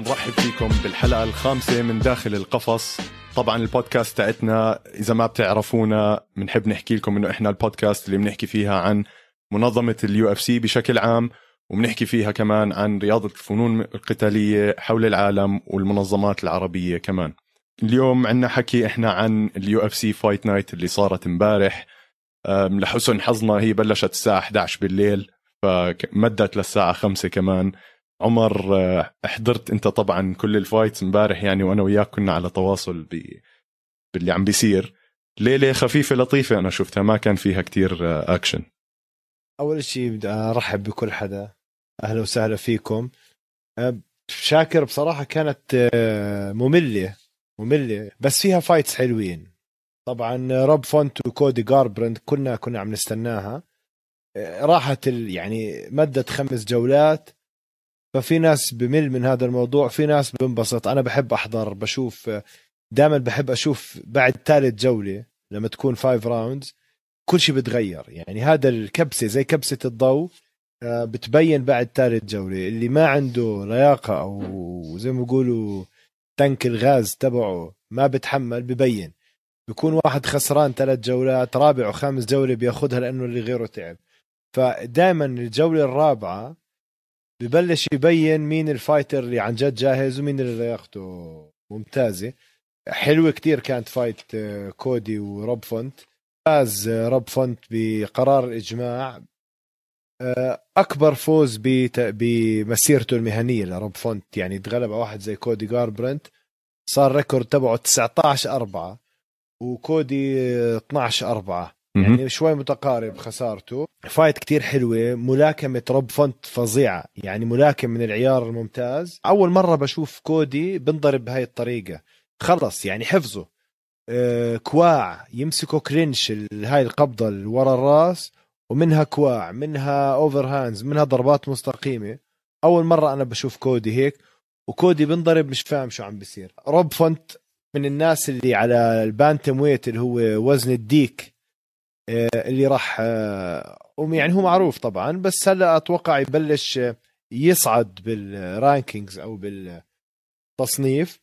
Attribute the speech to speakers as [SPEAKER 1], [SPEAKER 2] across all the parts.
[SPEAKER 1] بنرحب فيكم بالحلقة الخامسة من داخل القفص. طبعا البودكاست تاعتنا إذا ما بتعرفونا بنحب نحكي لكم إنه إحنا البودكاست اللي بنحكي فيها عن منظمة ال UFC بشكل عام وبنحكي فيها كمان عن رياضة الفنون القتالية حول العالم والمنظمات العربية كمان. اليوم عنا حكي إحنا عن ال UFC Fight Night اللي صارت امبارح. لحسن حظنا هي بلشت الساعة 11 بالليل فمدت للساعة 5 كمان. عمر آه، حضرت انت طبعا كل ال fights امبارح يعني وأنا وياك كنا على تواصل ب... باللي عم بيصير. ليلة خفيفة لطيفة أنا شفتها ما كان فيها كتير اكشن
[SPEAKER 2] آه، أول شيء بدي أرحب بكل حدا. أهلا وسهلا فيكم. آه، شاكر بصراحة كانت مملة مملة بس فيها fights حلوين. طبعا روب فونت وكودي جاربرند كنا كنا عم نستناها. راحت. يعني مدت خمس جولات. ففي ناس بمل من هذا الموضوع في ناس بنبسط. أنا بحب أحضر بشوف دائما بحب أشوف بعد ثالث جولة لما تكون five rounds كل شيء بتغير. يعني هذا الكبسة زي كبسة الضوء آه، بتبين بعد ثالث جولة. اللي ما عنده لياقة أو زي ما بيقولوا تنك الغاز تبعه ما بتحمل ببين. بيكون واحد خسران ثلاث جولات رابع وخامس جولة بياخذها لأنه اللي غيره تعب. فدائما الجولة الرابعة ببلش يبين مين ال fighter اللي عن جد جاهز ومين اللي لياقته ممتازة. حلوة كتير كانت fight آه، كودي وروب فونت. فاز آه، روب فونت بقرار الإجماع. آه، أكبر فوز بمسيرته المهنية لروب فونت. يعني تغلب على واحد زي كودي جاربرند صار record تبعه 19 4 وكودي 12 4 يعني شوي متقارب خسارته. fight كتير حلوة ملاكمة روب فونت فظيعة. يعني ملاكم من العيار الممتاز. أول مرة بشوف كودي بنضرب بهاي الطريقة. خلص يعني حفظه. آه كواع يمسكوا clinch هاي القبضة اللي ورا الراس ومنها كواع منها overhands منها ضربات مستقيمة. أول مرة أنا بشوف كودي هيك وكودي بنضرب مش فاهم شو عم بيصير. روب فونت من الناس اللي على ال bantamweight اللي هو وزن الديك. اللي راح آه، يعني هو معروف طبعا بس هلا أتوقع يبلش يصعد بال rankings أو بالتصنيف.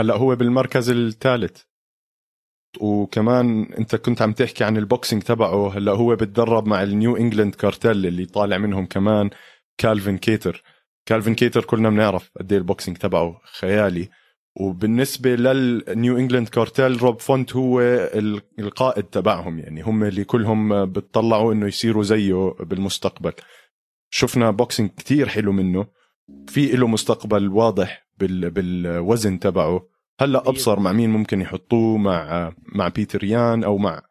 [SPEAKER 1] هلا هو بالمركز الثالث. وكمان أنت كنت عم تحكي عن ال boxing تبعه. هلا هو بتدرب مع ال New England Cartel اللي طالع منهم كمان كالفين كيتر. كالفين كيتر كلنا بنعرف قد إيه ال boxing تبعه خيالي. وبالنسبة لل New England Cartel روب فونت هو القائد تبعهم يعني هم اللي كلهم بتطلعوا إنه يصيروا زيه بالمستقبل. شفنا boxing كتير حلو منه. في له مستقبل واضح بال بالوزن تبعه. هلأ. أبصر مع مين ممكن يحطوه؟ مع مع بيتر يان أو مع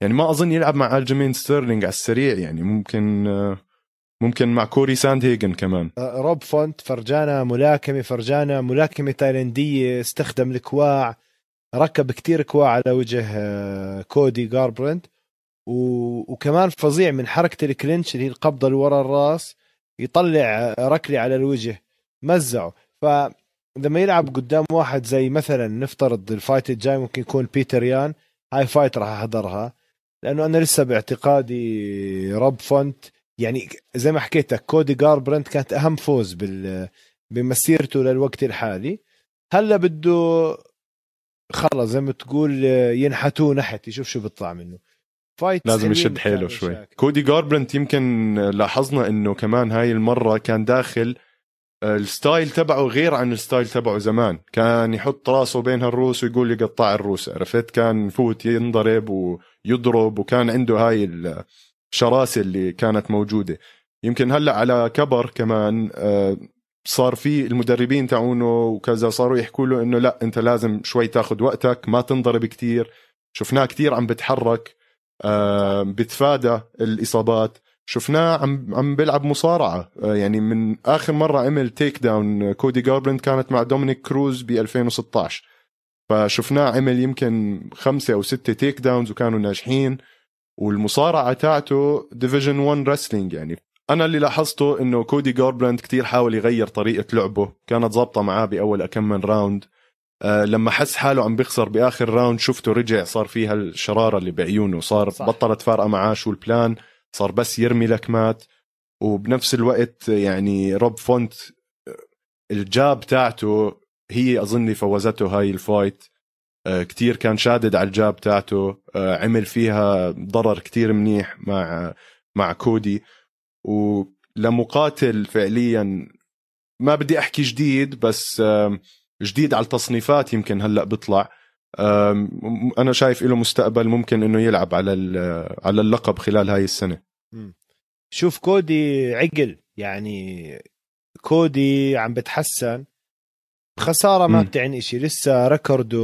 [SPEAKER 1] يعني ما أظن يلعب مع الجيمين ستيرلينج على السريع يعني ممكن ممكن مع كوري ساندهيجن كمان.
[SPEAKER 2] آه، روب فونت فرجانا ملاكمة فرجانا ملاكمة تايلندية استخدم الكواع ركب كتير كواع على وجه آه، كودي جاربرنت و... وكمان فظيع من حركة ال clinch اللي هي القبضة اللي ورا الراس يطلع ركب على الوجه. مزعه فلما يلعب قدام واحد زي مثلا نفترض ال fight الجاي ممكن يكون بيتر يان هاي fight راح أحضرها. لأنه أنا لسه باعتقادي روب فونت يعني زي ما حكيت لك كودي جاربرنت كانت أهم فوز بال بمسيرته للوقت الحالي. هلا بده خلص زي ما تقول ينحتوه نحت يشوف شو بيطلع منه.
[SPEAKER 1] fight لازم يشد حيله شوي. شاك. كودي جاربرنت يمكن لاحظنا إنه كمان هاي المرة كان داخل آه، ال style تبعه غير عن ال style تبعه زمان. كان يحط راسه بين الروس ويقول يقطع الروس عرفت؟ كان يفوت ينضرب ويضرب وكان عنده هاي الشراسه اللي كانت موجودة. يمكن هلأ على كبر كمان آه، صار في المدربين تاعونه وكذا صاروا يحكوا له إنه لأ أنت لازم شوي تاخذ وقتك ما تنضرب كتير. شفناه كتير عم بتحرك آه، بتفادى الإصابات. شفناه عم عم بيلعب مصارعة. آه، يعني من آخر مرة عمل takedown كودي جاربرند كانت مع دومينيك كروز ب 2016 فشفناه عمل يمكن خمسة أو ستة takedowns وكانوا ناجحين. والمصارعة تاعته division 1 wrestling يعني. أنا اللي لاحظته إنه كودي جاربراند كتير حاول يغير طريقة لعبه. كانت ظابطه معاه بأول كم من round أه لما حس حاله عم بيخسر بآخر round شفته رجع صار فيها الشراره اللي بعيونه. صار صح. بطلت فارقة معاه شو ال plan صار بس يرمي لكمات. وبنفس الوقت يعني روب فونت ال jab تاعته هي اظني فوزته هاي ال fight آه، كتير كان شادد على الجاب تاعته. آه، عمل فيها ضرر كتير منيح مع مع كودي. ولمقاتل فعليا ما بدي أحكي جديد بس جديد على التصنيفات يمكن هلأ بيطلع. أنا شايف له مستقبل ممكن إنه يلعب على على اللقب خلال هاي السنة.
[SPEAKER 2] شوف كودي عقل. يعني كودي عم بتحسن. خسارة ما بتعني شيء لسه record ه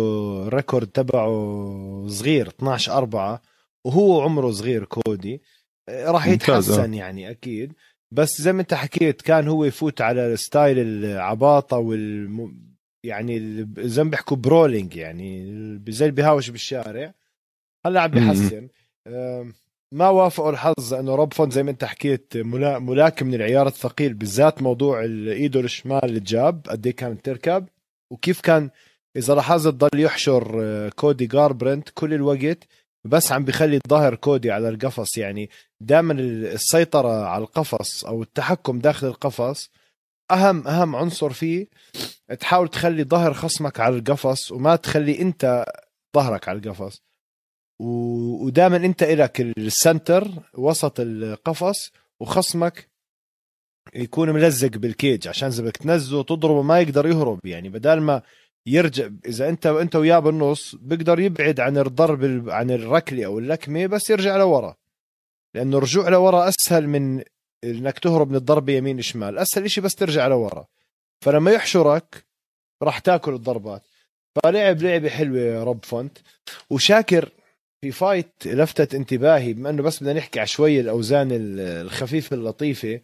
[SPEAKER 2] ال record تبعه صغير 12 4 وهو عمره صغير كودي. راح يتحسن يعني أكيد. بس زي ما أنت حكيت كان هو يفوت على style العباطة وال يعني زي ما بيحكوا brawling يعني زي اللي بيهاوش بالشارع. هلا عم بيحسن. ما وافقه الحظ أنه روب فونت زي ما أنت حكيت ملاكم من العيار الثقيل بالذات موضوع إيده الشمال ال jab قد إيه كانت تركب وكيف كان إذا لاحظت ضل يحشر آه، كودي جاربرنت كل الوقت بس عم بيخلي ظهر كودي على القفص. يعني دائما السيطرة على القفص أو التحكم داخل القفص اهم أهم عنصر فيه تحاول تخلي ظهر خصمك على القفص وما تخلي أنت ظهرك على القفص. ودائما انت إلك ال center وسط القفص وخصمك يكون ملزق بال cage عشان إذا بدك تنزله تضربه ما يقدر يهرب يعني. بدال ما يرجع إذا أنت أنت وياه بالنص بيقدر يبعد عن الضرب عن الركلة أو اللكمة بس يرجع لورا. لأنه الرجوع لورا أسهل من إنك تهرب من الضربة يمين شمال. أسهل شيء بس ترجع لورا. فلما يحشرك راح تاكل الضربات. فلعب لعبة حلوة روب فونت. وشاكر في fight لفتت انتباهي بما إنه بس بدنا نحكي على شوي الأوزان الخفيفه اللطيفة.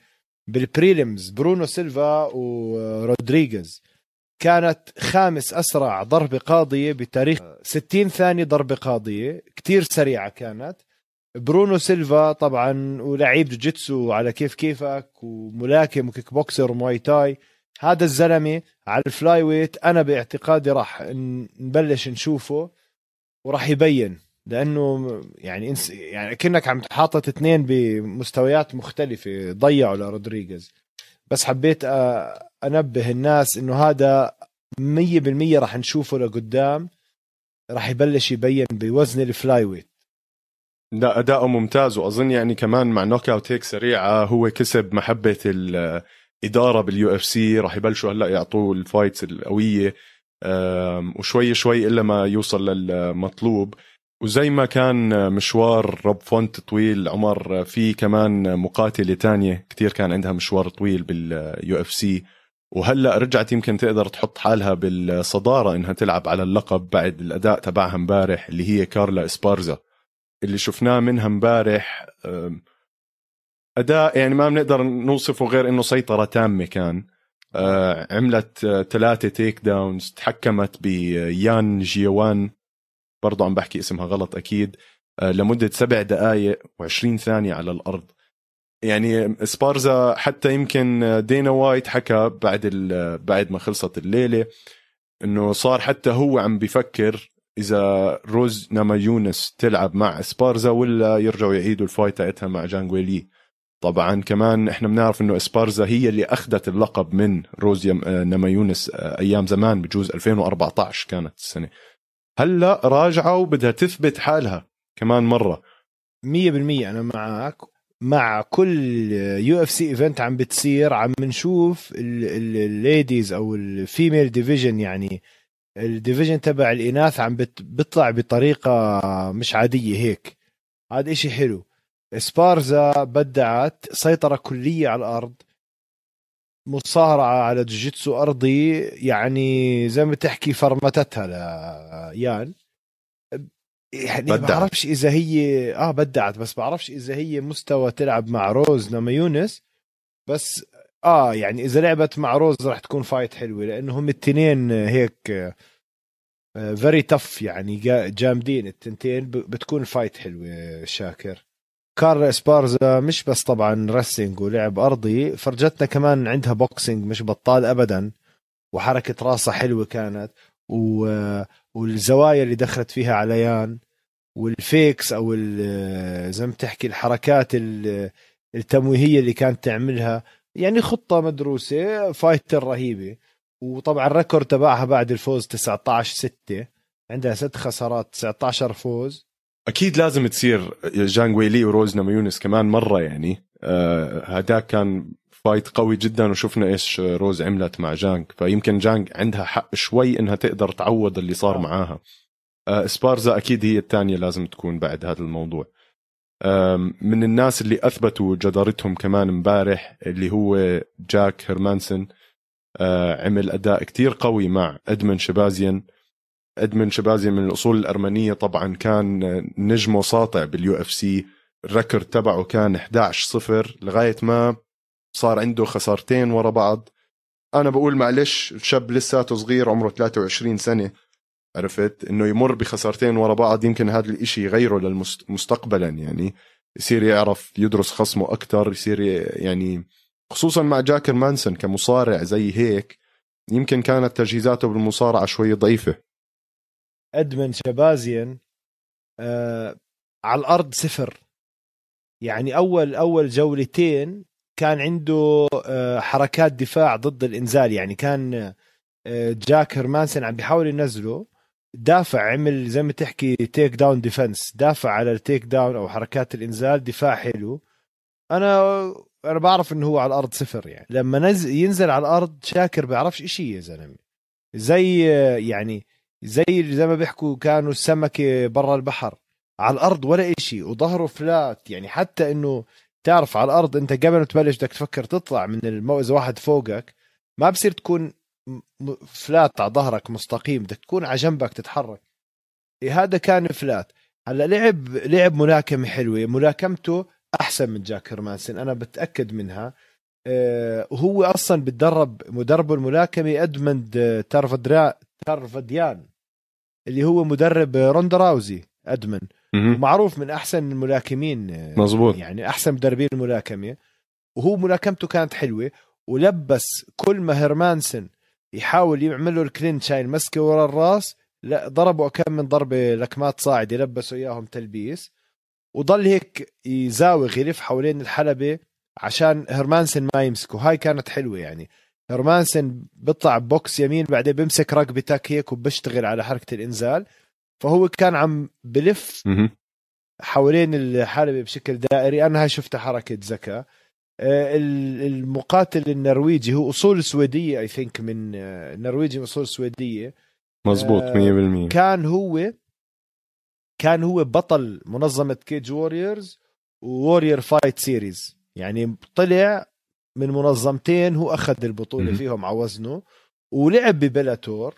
[SPEAKER 2] بال prelims برونو سيلفا ورودريغيز كانت خامس أسرع ضربة قاضية بتاريخ 60 ثانية ضربة قاضية كتير سريعة كانت. برونو سيلفا طبعا ولعيب جوجيتسو على كيف كيفك وملاكم و kickboxer و Muay Thai. هذا الزلمة على ال flyweight أنا باعتقادي راح نبلش نشوفه وراح يبين. لأنه يعني يعني كأنك عم حاطط اثنين بمستويات مختلفة ضيعه لرودريغيز بس حبيت أنبه الناس إنه هذا 100% راح نشوفه لقدام راح يبلش يبين بوزن ال flyweight.
[SPEAKER 1] لا اداؤه ممتاز وأظن يعني كمان مع knockout هيك سريعه هو كسب محبة الاداره بال UFC راح يبلشوا هلأ يعطوه ال fights القوية وشوي شوي إلا ما يوصل للمطلوب. وزي ما كان مشوار روب فونت طويل عمر في كمان مقاتلة تانية كتير كان عندها مشوار طويل بال UFC. وهلأ رجعت يمكن تقدر تحط حالها بالصدارة إنها تلعب على اللقب بعد الأداء تبعها امبارح اللي هي كارلا إسبارزا. اللي شفناه منها امبارح أداء يعني ما بنقدر نوصفه غير إنه سيطرة تامة كان. آه، عملت ثلاثة تيك داونز تحكمت بيان جيوان. برضه عم بحكي اسمها غلط أكيد. آه، لمدة سبع دقائق و20 ثانية على الأرض. يعني سبارزا حتى يمكن دينا وايت حكى بعد بعد ما خلصت الليلة إنه صار حتى هو عم بفكر إذا روز ناما يونس تلعب مع اسبارزا ولا يرجعوا يعيدوا ال fight تاعتها مع جانجويلي طبعا كمان إحنا بنعرف إنه اسبارزا هي اللي أخذت اللقب من روز ناما يونس آه، أيام زمان بجوز 2014 كانت السنة. هلا راجعة وبدها تثبت حالها. كمان مرة.
[SPEAKER 2] 100% أنا معك. مع كل UFC event عم بتصير عم نشوف ال ladies أو ال female division يعني ال division تبع الإناث عم بيطلع بطريقة مش عادية هيك. هذا إشي حلو. سبارزا بدعت سيطرة كلية على الأرض. مصارعة على جوجيتسو أرضي يعني زي ما تحكي فرمتتها ليان يعني ما بعرفش إذا هي آه بدعت بس بعرفش إذا هي مستوى تلعب مع روز نامايونس. بس آه يعني إذا لعبت مع روز راح تكون fight حلوة لأنه هم التنين هيك very آه، تف يعني جامدين. التنتين بتكون fight حلوة شاكر. كارلا إسبارزا مش بس طبعا wrestling ولعب أرضي فرجتنا كمان عندها boxing مش بطال ابدا وحركة راسها حلوة كانت و... والزوايا اللي دخلت فيها عليان وال fakes أو زي ما تحكي الحركات التمويهية اللي كانت تعملها. يعني خطة مدروسة fighter رهيبة. وطبعا ال record تبعها بعد الفوز 19 6 عندها ست خسارات 19 فوز.
[SPEAKER 1] أكيد لازم تصير جانج ويلي وروز نامايونس كمان مرة يعني. آه هداك كان fight قوي جدا وشفنا إيش روز عملت مع جانج فيمكن جانج عندها حق شوي إنها تقدر تعوض اللي صار آه. معاها. آه سبارزا أكيد هي الثانية لازم تكون بعد هذا الموضوع. من الناس اللي أثبتوا جدارتهم كمان امبارح اللي هو جاك هيرمانسون آه، عمل أداء كتير قوي مع إدمن شبازيان. أدمن شبازيان من الأصول الأرمنية. طبعا كان نجمه ساطع بال UFC. ال record تبعه كان 11 صفر. لغاية ما صار عنده خسارتين ورا بعض. أنا بقول معلش الشاب لساته صغير عمره 23 سنة. عرفت؟ إنه يمر بخسارتين ورا بعض. يمكن هذا الإشي يغيره للمستقبلا يعني. يصير يعرف يدرس خصمه أكثر يصير يعني خصوصا مع جاكر مانسون كمصارع زي هيك يمكن كانت تجهيزاته بالمصارعة شوي ضعيفة.
[SPEAKER 2] أدمن شبازيان آه على الأرض صفر. يعني أول أول جولتين كان عنده آه حركات دفاع ضد الإنزال. يعني كان آه جاك هرمانسن عم بيحاول ينزله دافع عمل زي ما تحكي takedown defense دافع على ال takedown أو حركات الإنزال دفاع حلو. أنا أنا بعرف إنه هو على الأرض صفر يعني. لما نزل ينزل على الأرض شاكر بيعرفش إشي يا زلمة. زي يعني زي زي ما بيحكوا كانوا السمكه برا البحر. على الأرض ولا إشي وظهره flat. يعني حتى إنه تعرف على الأرض أنت قبل ما تبلش بدك تفكر تطلع من المو اذا واحد فوقك ما بصير تكون فلات على ظهرك مستقيم. بدك تكون على جنبك تتحرك. إيه هذا كان فلات. هلأ لعب لعب ملاكمة حلوة. ملاكمته أحسن من جاك هرمانسن أنا بتأكد منها. وهو آه، أصلا بتدرب مدرب الملاكمة ادمند تارفدرا تارفديان اللي هو مدرب روندا راوزي أدمن. معروف من أحسن الملاكمين
[SPEAKER 1] مزبوط
[SPEAKER 2] يعني أحسن مدربين الملاكمة. وهو ملاكمته كانت حلوة ولبس كل ما هرمانسن يحاول يعمل له ال clinch هاي المسكه ورا الراس لا ضربه كم من ضربة لكمات صاعدة لبسوا إياهم تلبيس. وضل هيك يزاوغ يلف حوالين الحلبة عشان هرمانسن ما يمسكه. هاي كانت حلوة يعني. هرمانسن بيطلع بوكس يمين بعدين بيمسك رقبتك هيك وبيشتغل على حركة الإنزال. فهو كان عم بلف حوالين الحلبة بشكل دائري. أنا هاي شفتها حركة ذكاء. آه، المقاتل النرويجي هو أصول سويدية I think من آه، أصول سويدية.
[SPEAKER 1] مزبوط 100%
[SPEAKER 2] آه، كان هو كان هو بطل منظمة Cage Warriors و Warrior Fight Series يعني طلع من منظمتين هو أخذ البطولة فيهم على وزنه ولعب ب Bellator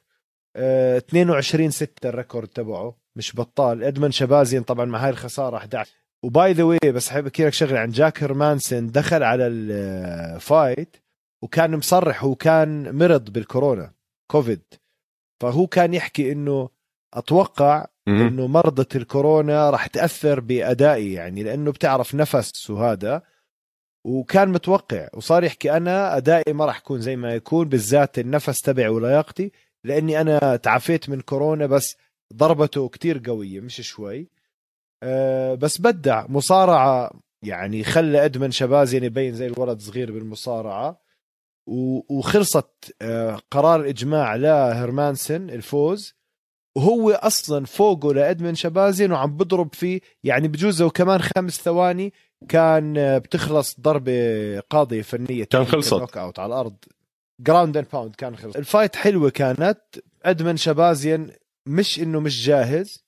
[SPEAKER 2] آه 22 6 ال record تبعه مش بطال. إدمن شبازيان طبعا مع هاي الخسارة 11 و by the way بس حابب أحكي لك شغلة عن جاك هرمانسن دخل على ال fight وكان مصرح هو كان مرض بالكورونا كوفيد. فهو كان يحكي إنه أتوقع إنه مرضى الكورونا راح تأثر بأدائي يعني لأنه بتعرف نفس وهذا وكان متوقع وصار يحكي أنا ادائي ما راح يكون زي ما يكون بالذات النفس تبعي ولياقتي لأني أنا تعافيت من كورونا بس ضربته كتير قوية مش شوي. أه بس بدع. مصارعة يعني خلى إدمن شبازين يبين زي الولد صغير بالمصارعة. وخلصت أه قرار إجماع لهرمانسن الفوز. وهو أصلا فوقه لإدمن شبازين وعم بضرب فيه يعني بجوز لو كمان خمس ثواني كان بتخلص ضربة قاضية فنية
[SPEAKER 1] كان خلصت.
[SPEAKER 2] knockout على الأرض. ground and pound كان خلص ال fight حلوة كانت. أدمن شبازين مش إنه مش جاهز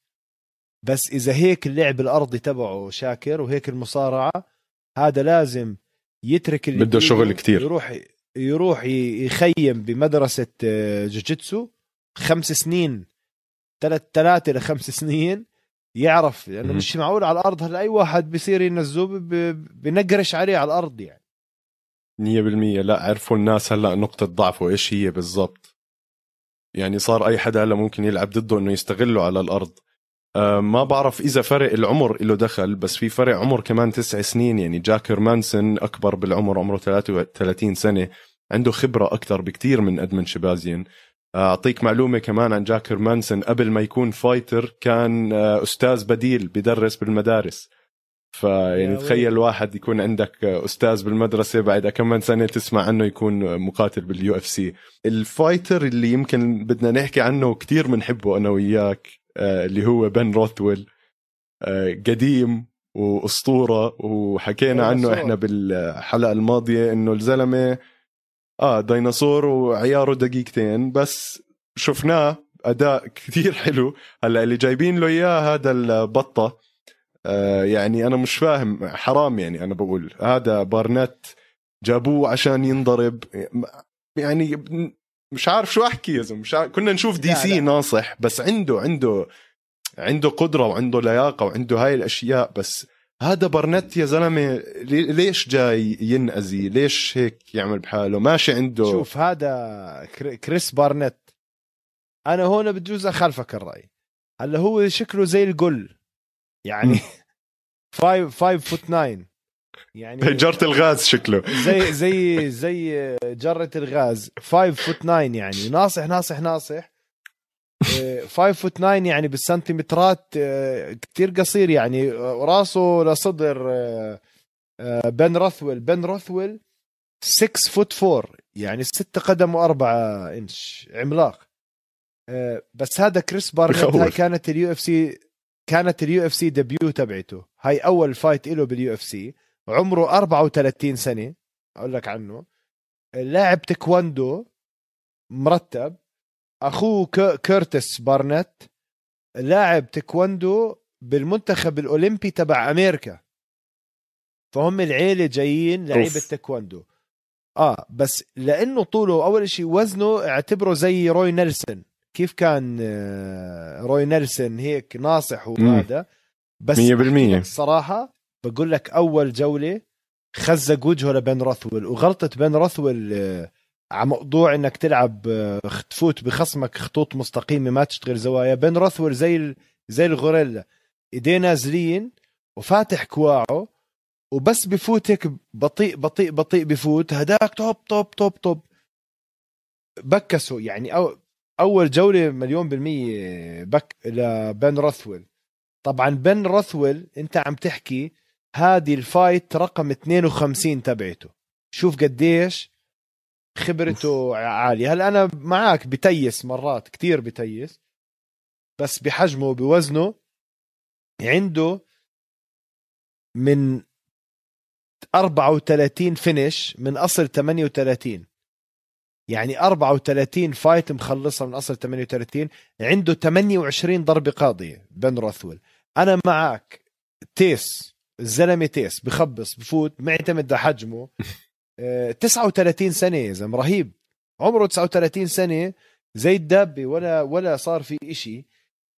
[SPEAKER 2] بس إذا هيك اللعب الأرضي تبعه شاكر وهيك المصارعة هذا لازم يترك
[SPEAKER 1] اللي بده شغل كتير.
[SPEAKER 2] يروح يروح يخيم بمدرسة آه، جوجيتسو. خمس سنين ثلاث ثلاثة لخمس سنين. يعرف لأنه يعني مش معقول على الأرض هلا أي واحد بصير ينزله بنقرش عليه على الأرض يعني.
[SPEAKER 1] 100% لا عرفوا الناس هلا نقطة ضعفه إيش هي بالضبط. يعني صار أي حدا هلا ممكن يلعب ضده إنه يستغله على الأرض. أه ما بعرف إذا فرق العمر له دخل بس في فرق عمر كمان تسع سنين. يعني جاك هيرمانسون أكبر بالعمر عمره 33 سنة عنده خبرة أكثر بكثير من إدمن شبازين أعطيك معلومة كمان عن جاك هيرمانسون قبل ما يكون fighter كان آه، أستاذ بديل بدرس بالمدارس. فيعني تخيل واحد يكون عندك أستاذ بالمدرسة بعد كم سنة تسمع عنه يكون مقاتل بال UFC. ال fighter اللي يمكن بدنا نحكي عنه كتير بنحبه أنا وياك آه، اللي هو بن روثويل آه، قديم وأسطورة وحكينا عنه إحنا بالحلقة الماضية إنه الزلمة آه ديناصور وعياره دقيقتين بس شفناه أداء كثير حلو هلأ اللي جايبين له إياه هذا البطة آه يعني أنا مش فاهم حرام يعني أنا بقول هذا بارنت جابوه عشان ينضرب يعني مش عارف شو أحكي يا زلمة مش عارف. كنا نشوف DC ناصح بس عنده عنده عنده قدرة وعنده لياقة وعنده هاي الأشياء بس هذا برنت يا زلمة ليش جاي ينأذي؟ ليش هيك يعمل بحاله؟ ماشي عنده.
[SPEAKER 2] شوف هذا كريس بارنت. أنا هون بجوز أخالفك الرأي. هلأ هو شكله زي القل يعني 5 5 foot 9
[SPEAKER 1] يعني جرة الغاز شكله.
[SPEAKER 2] زي زي زي جرة الغاز. 5 foot 9 يعني. ناصح ناصح ناصح. 5 foot 9 يعني بالسنتيمترات آه، كتير قصير يعني. راسه لصدر آه، آه، بن روثويل. بن روثويل 6 foot 4 يعني 6 قدم و4 انش عملاق. بس هذا كريس بارنت هاي كانت ال UFC كانت ال UFC debut تبعته. هاي أول fight له بال UFC عمره 34 سنة أقول لك عنه. لاعب تكواندو مرتب. اخوه كيرتس بارنت لاعب تكواندو بالمنتخب الأولمبي تبع أمريكا. فهم العيلة جايين لعيبة تكواندو آه بس لأنه طوله أول شيء وزنه اعتبره زي روي نيلسون. كيف كان آه، روي نيلسون هيك ناصح وهذا؟ بس 100% الصراحه بقول لك أول جولة خزق وجهه لبن روثويل وغلطة بن روثويل آه، على موضوع إنك تلعب آه، تفوت بخصمك خطوط مستقيمة ما تشتغل زوايا. بن روثويل زي زي الغوريلا. ايديه نازلين وفاتح كواعه وبس بفوت هيك بطيء بطيء بطيء بفوت. هداك توب توب توب توب. بكسوا يعني أو أول جولة مليون بالمية بك لبن روثويل طبعا بن روثويل أنت عم تحكي هذه ال fight رقم 52 تبعته. شوف قديش خبرته عالية. هلا أنا معك بتيس مرات كتير بتيس بس بحجمه وبوزنه عنده من 34 finish من أصل 38 يعني 34 fight مخلصها من أصل 38 عنده 28 ضربة قاضية بن روثويل أنا معك تيس الزلمه تيس بخبص بفوت معتمد على حجمه. 39 سنة يا زلمة رهيب. عمره 39 سنة زي الدابه ولا ولا صار في إشي.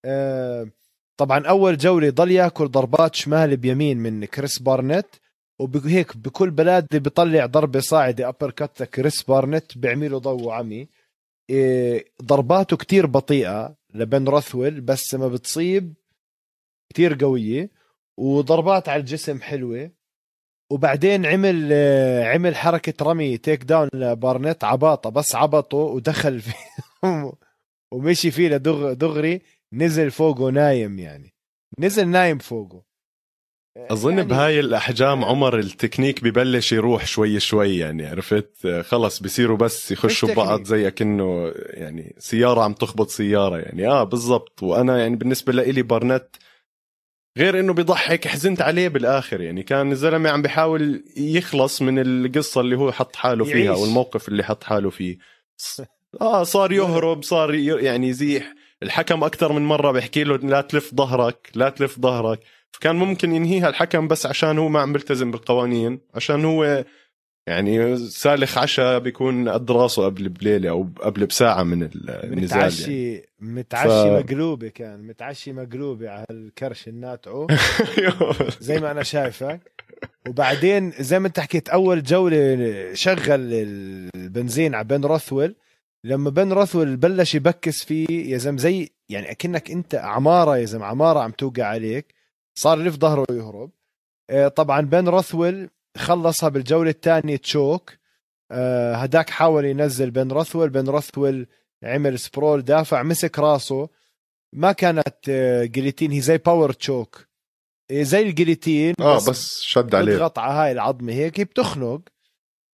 [SPEAKER 2] آه، طبعا أول جولة ضل يأكل ضربات شمال بيمين من كريس بارنت وهيك بكل بلاد بيطلع ضربة صاعدة uppercut كريس بارنت بيعمله ضوء عمي آه، ضرباته كتير بطيئة لبن روثويل بس ما بتصيب كتير قوية وضربات على الجسم حلوة. وبعدين عمل عمل حركة رمي takedown لبارنت عباطة بس عبطه ودخل فيه ومشي فيه لدغ دغري نزل فوقه نايم يعني. نزل نايم فوقه.
[SPEAKER 1] أظن يعني بهاي الأحجام عمر التكنيك ببلش يروح شوي شوي يعني عرفت؟ خلص بصيروا بس يخشوا ببعض زي كأنه يعني سيارة عم تخبط سيارة يعني. آه بالضبط. وأنا يعني بالنسبة لإلي بارنت غير إنه بيضحك حزنت عليه بالآخر يعني. كان الزلمة عم بيحاول يخلص من القصة اللي هو حط حاله فيها أو الموقف اللي حط حاله فيه. آه صار يهرب صار يعني يزيح. الحكم أكثر من مرة بيحكي له لا تلف ظهرك لا تلف ظهرك. فكان ممكن ينهيها الحكم بس عشان هو ما عم بيلتزم بالقوانين عشان هو يعني سالخ عشاء بيكون قد راسه قبل بليلة أو قبل بساعة من النزال
[SPEAKER 2] متعشي يعني. متعشي ف... مقلوبة كان. متعشي مقلوبة على الكرش الناتعو زي ما أنا شايفك وبعدين زي ما أنت حكيت أول جولة شغل البنزين على بن روثويل. لما بن روثويل بلش يبكس فيه يا زلمة زي يعني أكنك أنت عمارة يا زلمة عمارة عم توقع عليك. صار يلف ظهره ويهرب آه، طبعا بن روثويل خلصها بالجولة الثانية تشوك. آه هداك حاول ينزل بن روثويل. بن روثويل عمل sprawl دافع مسك راسه. ما كانت آه guillotine هي زي power choke زي ال
[SPEAKER 1] guillotine آه بس, بس شد عليه.
[SPEAKER 2] على هاي العظمة هيك بتخنق.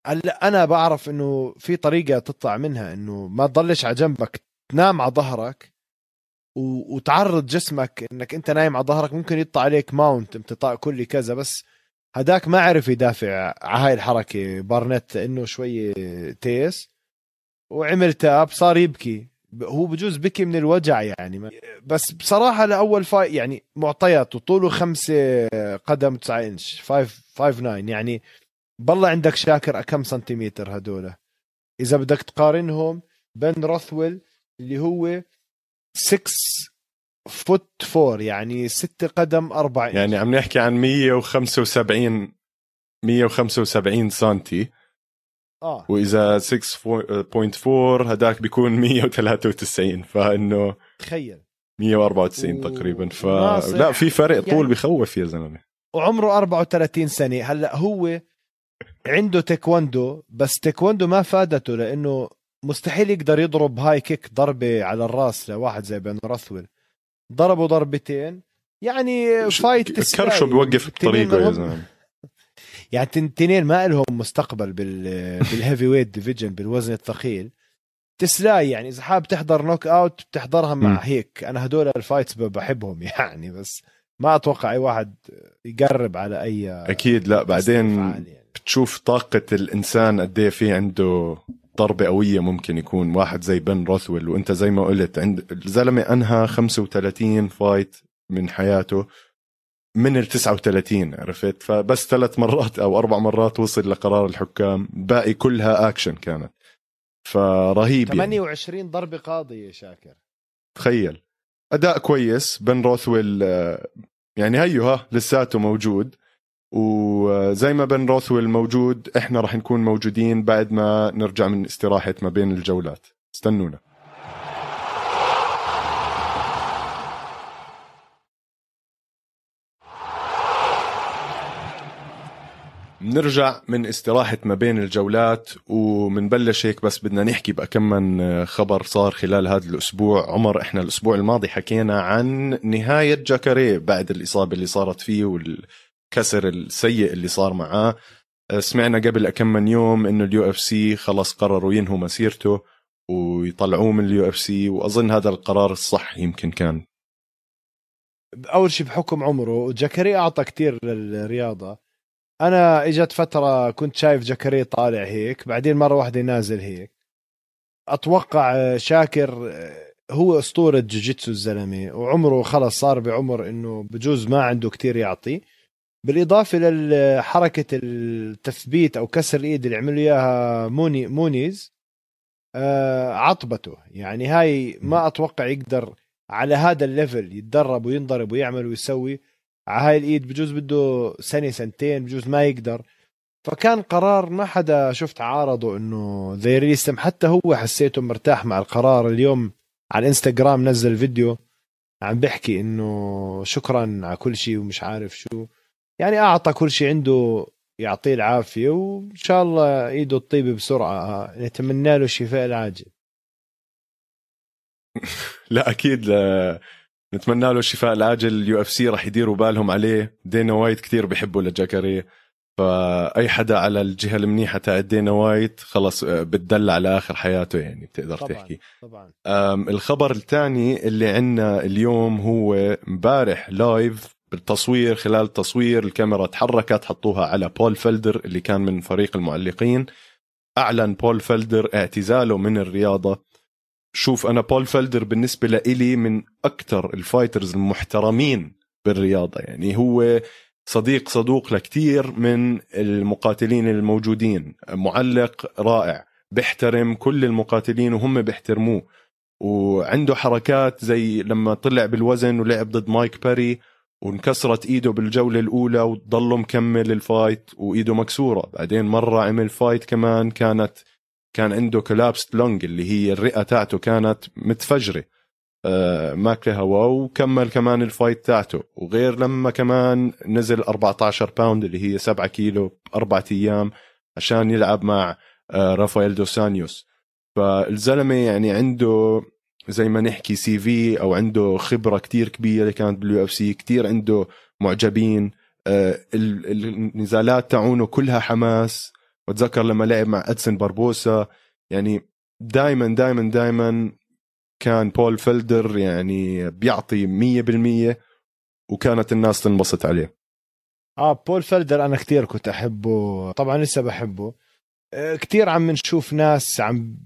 [SPEAKER 2] هلا أنا بعرف إنه في طريقة تطلع منها إنه ما تضلش على جنبك تنام على ظهرك و... وتعرض جسمك إنك أنت نايم على ظهرك. ممكن يطلع عليك mount امتطاء كلي كذا بس هداك ما عرف يدافع على هاي الحركة. بارنت لأنه شوي تيس وعمل tap صار يبكي. هو بجوز بكي من الوجع يعني. بس بصراحة لأول fight يعني معطيات وطوله خمسة قدم 9 إنش 5 5 9 يعني بالله عندك شاكر كم سنتيمتر هدول. إذا بدك تقارنهم بن روثويل اللي هو 6 foot 4 يعني 6 قدم 4 انش
[SPEAKER 1] يعني عم نحكي عن 175 175 سنتي.
[SPEAKER 2] آه.
[SPEAKER 1] وإذا 6.4 هداك بيكون 193 فإنه
[SPEAKER 2] تخيل.
[SPEAKER 1] 194 و... تقريبا. فلا في فرق طول يعني... بخوف يا زلمة.
[SPEAKER 2] وعمره 34 سنة. هلأ هو عنده تايكوندو بس تايكوندو ما فادته لأنه مستحيل يقدر يضرب high kick ضربة على الراس لواحد زي بن راثويل ضربه ضربتين. يعني فايت
[SPEAKER 1] كرشه بيوقف بطريقة يا زلمة.
[SPEAKER 2] يعني تنتين ما لهم مستقبل بال بال heavyweight division بالوزن الثقيل. تسلاي يعني إذا حابب تحضر knockout بتحضرها مع هيك. أنا هدول ال fights بحبهم يعني بس ما أتوقع أي واحد يقرب على أي
[SPEAKER 1] أكيد لا بعدين يعني. بتشوف طاقة الإنسان قد إيه في عنده ضربة قوية ممكن يكون واحد زي بن روثويل وأنت زي ما قلت عند الزلمة أنهى 35 fight من حياته من ال 39 عرفت؟ فبس ثلاث مرات أو أربع مرات وصل لقرار الحكام باقي كلها اكشن كانت. فرهيب
[SPEAKER 2] 28 يعني. ضربة قاضية شاكر.
[SPEAKER 1] تخيل. أداء كويس بن روثويل آه، يعني هيو ها لساته موجود. وزي ما بن روثويل موجود إحنا راح نكون موجودين بعد ما نرجع من استراحة ما بين الجولات. استنونا. بنرجع من استراحة ما بين الجولات ومنبلش هيك بس بدنا نحكي بقى كم من خبر صار خلال هذا الأسبوع. عمر إحنا الأسبوع الماضي حكينا عن نهاية جاكاري بعد الإصابة اللي صارت فيه والكسر السيء اللي صار معاه. سمعنا قبل كم من يوم إنه ال UFC خلص قرروا ينهوا مسيرته ويطلعوه من ال UFC وأظن هذا القرار الصح يمكن كان.
[SPEAKER 2] أول شيء بحكم عمره جاكاري أعطى كتير للرياضة. أنا إجت فترة كنت شايف جاكاري طالع هيك بعدين مرة واحدة نازل هيك. أتوقع شاكر هو أسطورة جوجيتسو الزلمة وعمره خلص صار بعمر إنه بجوز ما عنده كتير يعطي. بالإضافة لحركه التثبيت أو كسر الإيد اللي عملوا إياها موني مونيز آه عطبته. يعني هاي ما أتوقع يقدر على هذا ال level يتدرب وينضرب ويعمل ويسوي. على هاي الإيد بجوز بده سنة سنتين بجوز ما يقدر. فكان قرار ما حدا شفت عارضه إنه زي ريستم حتى هو حسيته مرتاح مع القرار. اليوم على الانستغرام نزل فيديو عم بحكي إنه شكرا على كل شيء ومش عارف شو. يعني أعطى كل شيء عنده يعطيه العافية وإن شاء الله ايده تطيب بسرعة. نتمنى له الشفاء العاجل.
[SPEAKER 1] لا أكيد نتمنى له الشفاء العاجل. ال UFC راح يديروا بالهم عليه. دينا وايت كثير بحبه لجاكاري. فأي حدا على الجهة المنيحة تاع دينا وايت خلص آه، بتدلع على آخر حياته يعني بتقدر طبعًا تحكي.
[SPEAKER 2] طبعا.
[SPEAKER 1] الخبر الثاني اللي عندنا اليوم هو امبارح live بالتصوير خلال التصوير الكاميرا تحركت حطوها على بول فلدر اللي كان من فريق المعلقين. أعلن بول فلدر اعتزاله من الرياضة. شوف أنا بول فلدر بالنسبة لإلي من أكثر ال fighters المحترمين بالرياضة. يعني هو صديق صدوق لكثير من المقاتلين الموجودين. معلق رائع. بيحترم كل المقاتلين وهم بيحترموه. وعنده حركات زي لما طلع بالوزن ولعب ضد مايك باري وانكسرت إيده بالجولة الأولى وضله مكمل ال fight وإيده مكسورة. بعدين مرة عمل fight كمان كانت كان عنده collapsed lung اللي هي الرئة تاعته كانت متفجرة. آه ماكله هواء وكمل كمان ال fight تاعته. وغير لما كمان نزل 14 pound اللي هي 7 كيلو باربع أيام عشان يلعب مع آه رافائيل دوسانيوس. فالزلمة يعني عنده زي ما نحكي CV أو عنده خبرة كتير كبيرة كانت بال UFC كثير عنده معجبين آه، النزالات تاعونه كلها حماس. واتذكر لما لعب مع ادسن باربوسا يعني دائما دائما دائما كان بول فيلدر يعني بيعطي 100% وكانت الناس تنبسط عليه.
[SPEAKER 2] آه بول فيلدر أنا كثير كنت أحبه طبعا لسه بحبه. آه، كثير عم نشوف ناس عم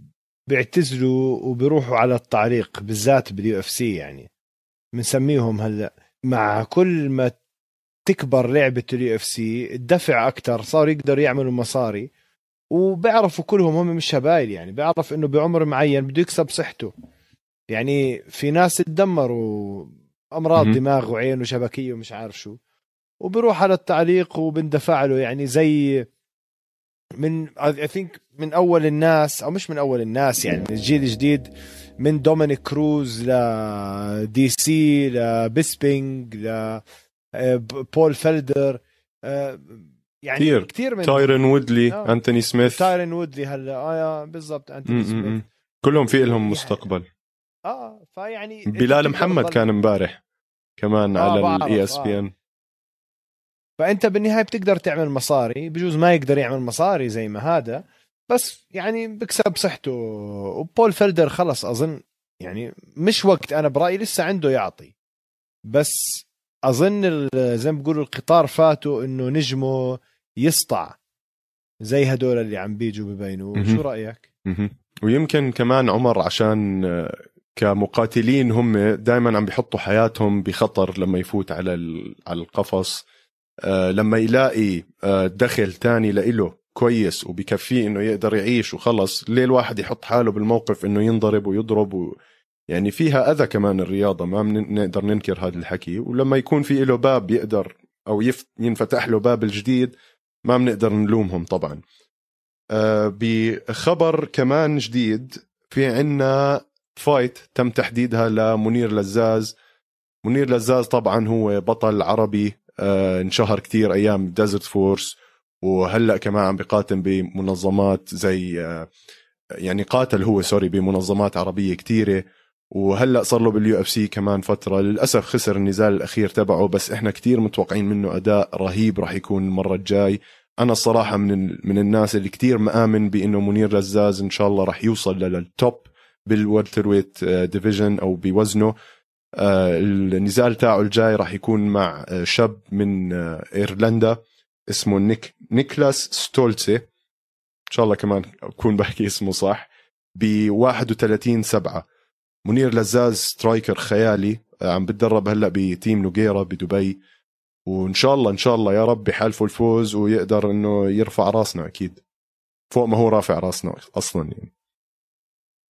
[SPEAKER 2] بيعتزلوا وبيروحوا على التعليق بالذات بال UFC يعني. بنسميهم هلأ. مع كل ما تكبر لعبة ال UFC الدفع أكثر صاروا يقدروا يعملوا مصاري. وبيعرفوا كلهم هم مش هبايل يعني. بيعرف إنه بعمر معين بده يكسب صحته. يعني في ناس تدمروا أمراض دماغ وعين وشبكية ومش عارف شو. وبروح على التعليق وبندفع له يعني زي من I think من أول الناس أو مش من أول الناس يعني من الجيل الجديد من دومينيك كروز ل DC لبيسبينج ل بول فيلدر
[SPEAKER 1] يعني كثير كثير من تايرن وودلي آه. أنتوني سميث.
[SPEAKER 2] تايرن وودلي هلأ آه بالضبط أنتوني سميث.
[SPEAKER 1] كلهم في لهم مستقبل.
[SPEAKER 2] آه فيعني
[SPEAKER 1] بلال محمد كان امبارح كمان آه على ال ESPN
[SPEAKER 2] فأنت بالنهاية بتقدر تعمل مصاري بجوز ما يقدر يعمل مصاري زي ما هذا بس يعني بكسب صحته. وبول فيلدر خلص أظن يعني مش وقت أنا برأيي لسه عنده يعطي. بس أظن زي ما بيقولوا القطار فاته إنه نجمه يسطع. زي هدول اللي عم بيجوا ببينوا شو رأيك؟
[SPEAKER 1] ويمكن كمان عمر عشان كمقاتلين هم دائما عم بيحطوا حياتهم بخطر لما يفوت على على القفص. آه، لما يلاقي آه، دخل تاني لإله كويس وبكفيه إنه يقدر يعيش وخلص ليه الواحد يحط حاله بالموقف إنه ينضرب ويضرب و... يعني فيها أذى كمان الرياضة ما بنقدر ننكر هذا الحكي. ولما يكون في له باب يقدر أو يف... ينفتح له باب الجديد ما بنقدر نلومهم طبعا. آه بخبر كمان جديد في عنا fight تم تحديدها لمنير لزاز. منير لزاز طبعا هو بطل عربي آه انشهر كتير أيام Desert Force وهلأ كمان عم بقاتل بمنظمات زي آه يعني قاتل هو سوري بمنظمات عربية كتيرة. وهلأ صار له بال UFC كمان فترة. للأسف خسر النزال الأخير تبعه بس إحنا كتير متوقعين منه أداء رهيب راح يكون المرة الجاي. أنا الصراحة من من الناس اللي كتير مآمن بإنه منير لزاز إن شاء الله راح يوصل لل top بال welterweight division أو بوزنه. آه، النزال تاعه الجاي راح يكون مع آه، شاب من آه، إيرلندا اسمه نيك نيكلاس ستولتسي. إن شاء الله كمان أكون بحكي اسمه صح. ب 31 7 منير لزاز striker خيالي عم بتدرب هلأ ب team نوغيرا بدبي. وإن شاء الله إن شاء الله يا رب بحالفه الفوز ويقدر إنه يرفع راسنا أكيد. فوق ما هو رافع راسنا أصلا يعني.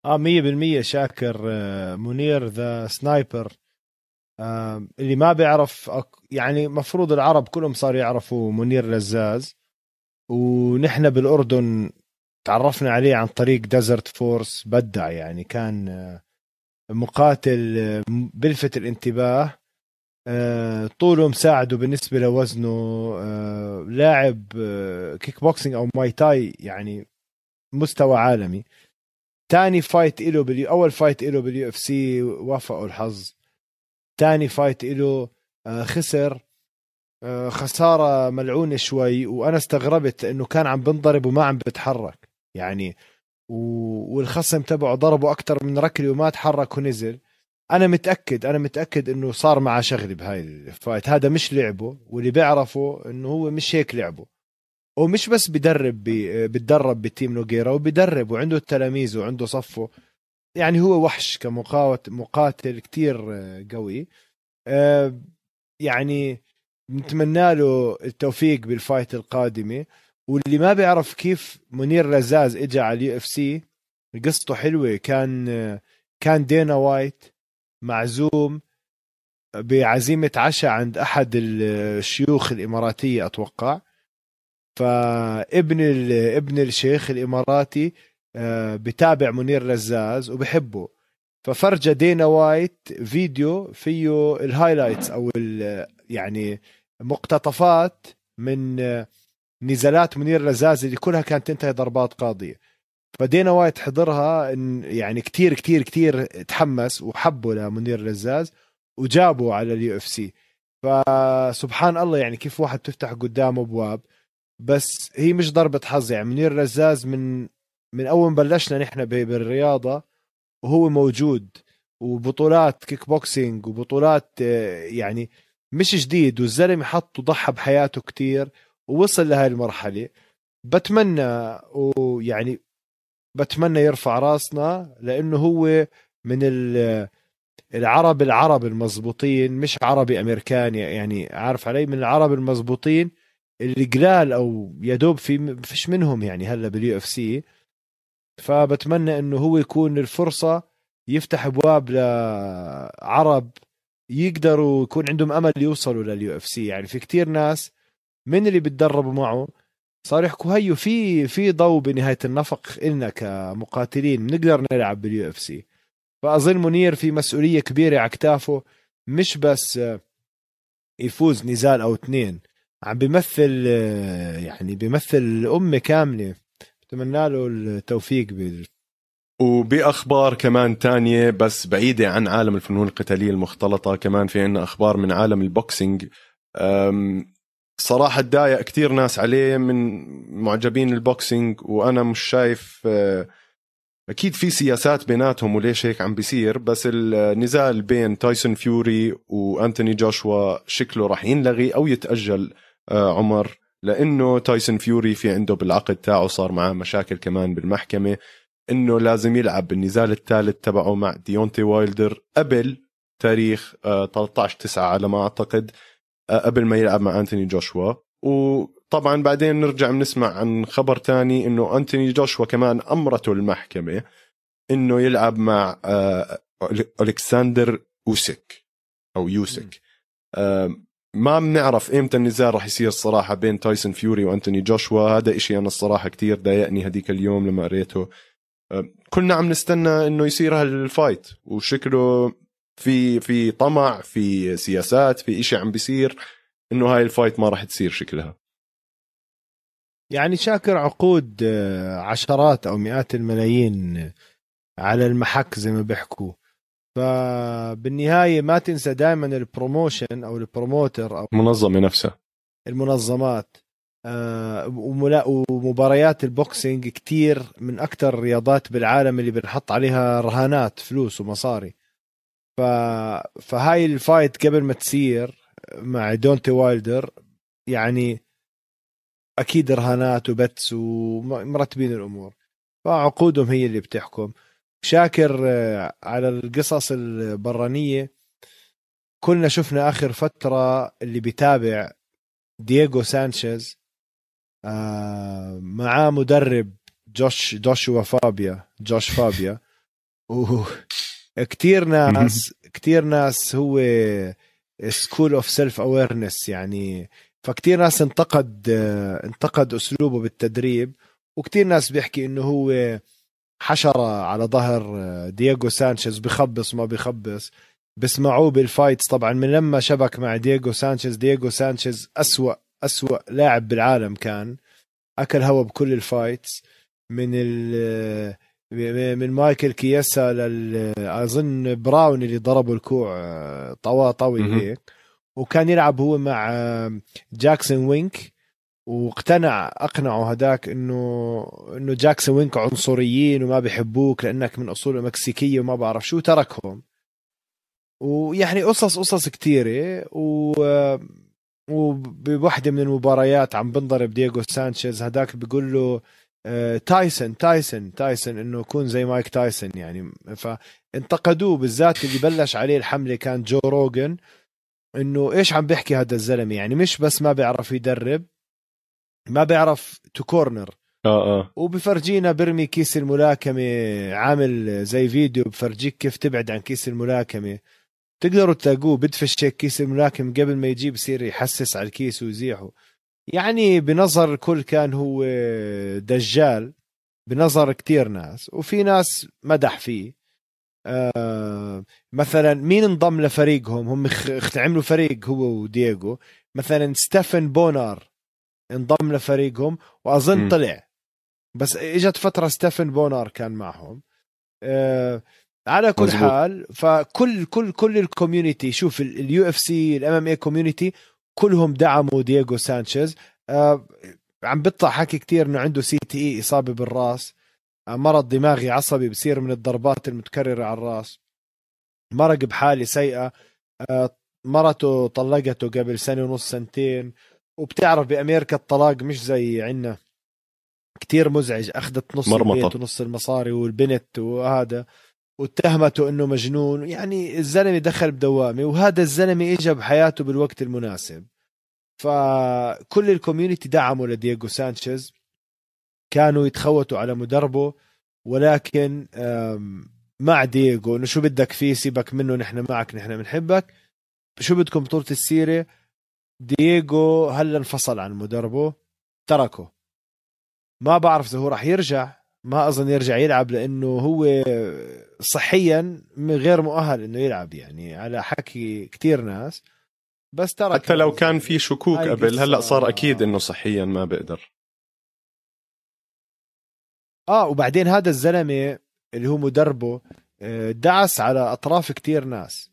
[SPEAKER 2] آه 100% شاكر آه، منير the sniper. آه اللي ما بيعرف يعني مفروض العرب كلهم صاروا يعرفوا منير لزاز. ونحن بالأردن تعرفنا عليه عن طريق Desert Force بدع يعني كان آه، مقاتل بلفت الانتباه. طوله مساعده بالنسبة لوزنه لاعب كيك بوكسينج أو Muay Thai يعني مستوى عالمي. تاني fight له بال U أول fight له بال UFC وافقوا الحظ. تاني fight له آه، خسر. آه، خسارة ملعونة شوي وأنا استغربت إنه كان عم بنضرب وما عم بتحرك. يعني والخصم تبعه ضربه أكثر من ركلة وما تحرك ونزل. أنا متأكد أنا متأكد إنه صار معه شغلة بهاي ال fight. هذا مش لعبه واللي بيعرفه إنه هو مش هيك لعبه. ومش بس بدرب بتدرب ب team نوغيرا وبدرب وعنده التلاميذ وعنده صفه. يعني هو وحش كمقاتل مقاتل كتير قوي. آه، يعني نتمنى له التوفيق بال fight القادمة. واللي ما بيعرف كيف منير لزاز اجى على ال UFC قصته حلوة. كان كان دينا وايت معزوم بعزيمة عشاء عند أحد الشيوخ الإماراتية أتوقع. فابن ابن الشيخ الإماراتي آه، بتابع منير لزاز وبحبه. ففرجى دينا وايت فيديو فيه ال highlights أو يعني مقتطفات من آه، نزالات منير لزاز اللي كلها كانت تنتهي ضربات قاضية. فدينا وايت حضرها يعني كتير كتير كتير تحمس وحبه لمنير لزاز وجابه على ال UFC. فسبحان الله يعني كيف واحد تفتح قدامه أبواب. بس هي مش ضربة حظ يعني منير لزاز من من أول ما بلشنا نحن بالرياضة وهو موجود وبطولات كيك بوكسينج وبطولات آه، يعني مش جديد والزلمة حط وضحى بحياته كتير ووصل لهي المرحلة. بتمنى ويعني بتمنى يرفع راسنا لأنه هو من العرب العرب المزبوطين مش عربي امريكاني يعني عارف علي؟ من العرب المزبوطين اللي قلال أو يدوب في فيش منهم يعني هلا بال UFC. فبتمنى إنه هو يكون الفرصة يفتح أبواب لعرب يقدروا يكون عندهم أمل يوصلوا لل UFC. يعني في كتير ناس من اللي بتدربوا معه صار يحكوا هيو في في ضوء بنهاية النفق إلنا كمقاتلين بنقدر نلعب بال UFC. فأظن منير في مسؤولية كبيرة على اكتافه مش بس يفوز نزال أو اثنين عم بيمثل يعني بيمثل الأمة كاملة. بتمنى له التوفيق بال.
[SPEAKER 1] وبأخبار كمان تانية بس بعيدة عن عالم الفنون القتالية المختلطة كمان في عنا أخبار من عالم ال boxing. صراحة تضايق كثير ناس عليه من معجبين ال boxing وأنا مش شايف أه، أكيد في سياسات بيناتهم وليش هيك عم بيصير بس النزال بين تايسون فيوري وأنتوني جوشوا شكله راح ينلغي أو يتأجل. أه، عمر لأنه تايسون فيوري في عنده بالعقد تاعه صار معاه مشاكل كمان بالمحكمة إنه لازم يلعب بالنزال الثالث تبعه مع ديونتي وايلدر قبل تاريخ 13 آه، 9 على ما أعتقد آه، قبل ما يلعب مع أنتوني جوشوا. وطبعا بعدين نرجع بنسمع عن خبر تاني إنه أنتوني جوشوا كمان أمرته المحكمة إنه يلعب مع آه، الكسندر اوسك أو يوسك ما بنعرف إمتى النزال راح يصير الصراحة بين تايسون فيوري وأنتوني جوشوا. هذا إشي أنا الصراحة كتير ضايقني هديك اليوم لما قريته. كنا عم نستنى إنه يصير هال fight وشكله في في طمع في سياسات في إشي عم بيصير إنه هاي ال fight ما راح تصير شكلها.
[SPEAKER 2] يعني شاكر عقود آه، عشرات أو مئات الملايين على المحك زي ما بيحكوا. فبالنهاية ما تنسى دائما ال promotion أو ال
[SPEAKER 1] promoter أو المنظمة نفسها.
[SPEAKER 2] المنظمات. آه، ومباريات ال boxing كتير من أكثر الرياضات بالعالم اللي بنحط عليها رهانات فلوس ومصاري. ف... فهاي ال fight قبل ما تصير مع دونتي وايلدر يعني أكيد رهانات و bets ومرتبين الأمور. فعقودهم هي اللي بتحكم. شاكر آه، على القصص البرانية. كلنا شفنا آخر فترة اللي بيتابع دييغو سانشيز آه معاه مدرب جوش جوشوا فابيا جوش فابيا. وكتير ناس كتير ناس هو school of self awareness يعني. فكتير ناس انتقد انتقد أسلوبه بالتدريب وكتير ناس بيحكي إنه هو حشرة على ظهر دييغو سانشيز بخبص ما بخبص. بسمعوه بال fights طبعا من لما شبك مع دييغو سانشيز. دييغو سانشيز أسوأ أسوأ لاعب بالعالم كان. أكل هوا بكل ال fights. من ال من مايكل كياسا لل أظن براون اللي ضربوا الكوع طوى طوي هيك. وكان يلعب هو مع جاكسون وينك. واقتنع أقنعه هداك إنه إنه جاكسون وينك عنصريين وما بيحبوك لأنك من أصول مكسيكية وما بعرف شو تركهم. ويعني قصص قصص كثيره و وبوحدة من المباريات عم بنضرب دييغو سانشيز هداك بيقول له آه، تايسون تايسون تايسون إنه يكون زي مايك تايسون يعني. فانتقدوه بالذات اللي بلش عليه الحملة كان جو روجن إنه إيش عم بيحكي هذا الزلمة يعني؟ مش بس ما بيعرف يدرب ما بيعرف to corner
[SPEAKER 1] آه آه.
[SPEAKER 2] وبفرجينا برمي كيس الملاكمة عامل زي فيديو بفرجيك كيف تبعد عن كيس الملاكمة. تقدروا تلاقوه بدفش هيك كيس الملاكم قبل ما يجيب يصير يحسس على الكيس ويزيحه. يعني بنظر الكل كان هو دجال بنظر كتير ناس. وفي ناس مدح فيه. آه مثلا مين انضم لفريقهم؟ هم عملوا فريق هو ودييغو. مثلا ستيفن بونار. انضم لفريقهم وأظن م. طلع. بس إجت فترة ستيفن بونار كان معهم. آه على كل مزبوط. حال فكل كل كل ال community شوف ال UFC ال MMA community كلهم دعموا دييغو سانشيز. آه عم بيطلع حكي كتير إنه عنده CTE إصابة بالرأس. آه مرض دماغي عصبي بصير من الضربات المتكررة على الرأس. مرق بحالة سيئة. آه مرته طلقته قبل سنة ونص سنتين. وبتعرف بأمريكا الطلاق مش زي عنا. كتير مزعج أخذت نص مرمطة. البيت ونص المصاري والبنت وهذا. واتهمته إنه مجنون. يعني الزلمة دخل بدوامة وهذا الزلمة اجى بحياته بالوقت المناسب. فكل ال community دعموا لدييغو سانشيز. كانوا يتخوتوا على مدربه ولكن مع دييغو إنه شو بدك فيه؟ سيبك منه نحن معك نحن بنحبك. شو بدكم طولة السيرة؟ دييغو هلا انفصل عن مدربه تركه. ما بعرف إذا هو راح يرجع ما أظن يرجع يلعب لأنه هو صحيا غير مؤهل إنه يلعب يعني على حكي كتير ناس. بس ترى
[SPEAKER 1] حتى لو كان في شكوك قبل هلأ صار أكيد إنه صحيا ما بقدر
[SPEAKER 2] آه وبعدين هذا الزلمة اللي هو مدربه آه، دعس على أطراف كتير ناس.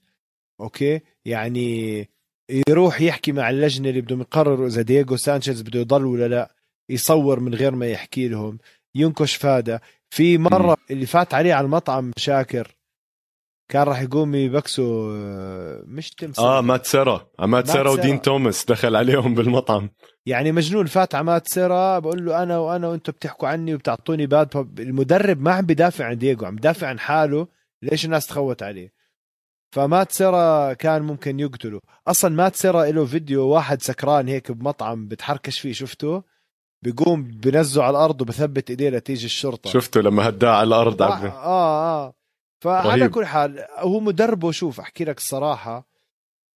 [SPEAKER 2] أوكي؟ يعني يروح يحكي مع اللجنة اللي بدهم يقرروا إذا دييغو سانشيز بده يضل ولا لا يصور من غير ما يحكي لهم ينكش فادا في مرة اللي فات عليه على المطعم شاكر كان راح يقوم يبكسوا آه، مش تمثال
[SPEAKER 1] آه مات سيرا. مات سيرا ودين توماس دخل عليهم بالمطعم.
[SPEAKER 2] يعني مجنون فات على مات سيرا بقول له أنا وأنا وأنتم بتحكوا عني وبتعطوني باد المدرب ما عم بدافع عن دييغو عم بدافع عن حاله. ليش الناس تخوت عليه؟ فمات سيرا كان ممكن يقتله أصلا مات سيرا له فيديو واحد سكران هيك بمطعم بتحركش فيه شفته بيقوم بنزه على الأرض وبثبت إيديه لتيجي الشرطة.
[SPEAKER 1] شفته لما هداه على الأرض؟
[SPEAKER 2] آه آه, آه. فعلى كل حال هو مدربه شوف أحكي لك الصراحة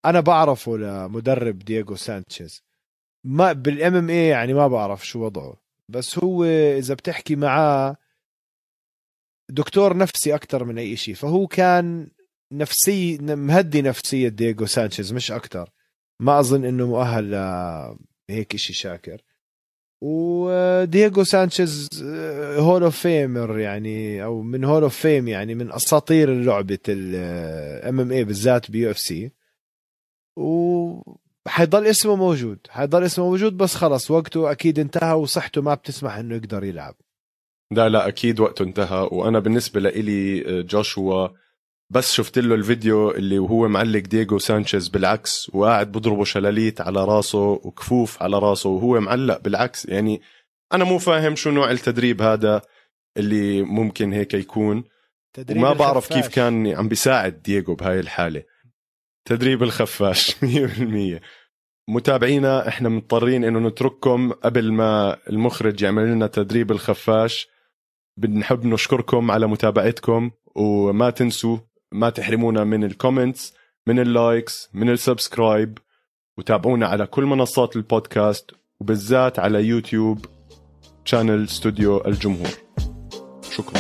[SPEAKER 2] أنا بعرفه لمدرب دييغو سانشيز. ما بال MMA يعني ما بعرف شو وضعه. بس هو إذا بتحكي معاه دكتور نفسي أكثر من أي شيء فهو كان نفسي مهدي نفسية دييغو سانشيز مش أكثر ما أظن إنه مؤهل لهيك شيء شاكر. ودييغو سانشيز Hall of Famer يعني أو من Hall of Fame يعني من أساطير لعبه ال MMA بالذات ب UFC. وحيضل اسمه موجود. حيضل اسمه موجود بس خلص وقته أكيد انتهى وصحته ما بتسمح إنه يقدر يلعب.
[SPEAKER 1] لا لا أكيد وقته انتهى. وأنا بالنسبة لإلي جوشوا بس شفت له الفيديو اللي وهو معلق دييغو سانشيز بالعكس وقاعد بضربه شلاليت على راسه وكفوف على راسه وهو معلق بالعكس. يعني أنا مو فاهم شو نوع التدريب هذا اللي ممكن هيك يكون. تدريب وما الخفاش. بعرف كيف كان عم بيساعد دييغو بهاي الحالة. تدريب الخفاش 100% متابعينا إحنا مضطرين إنه نترككم. قبل ما المخرج يعمل لنا تدريب الخفاش بنحب نشكركم على متابعتكم وما تنسوا ما تحرمونا من ال comments من ال likes من ال subscribe وتابعونا على كل منصات البودكاست وبالذات على YouTube channel استوديو الجمهور. شكرا.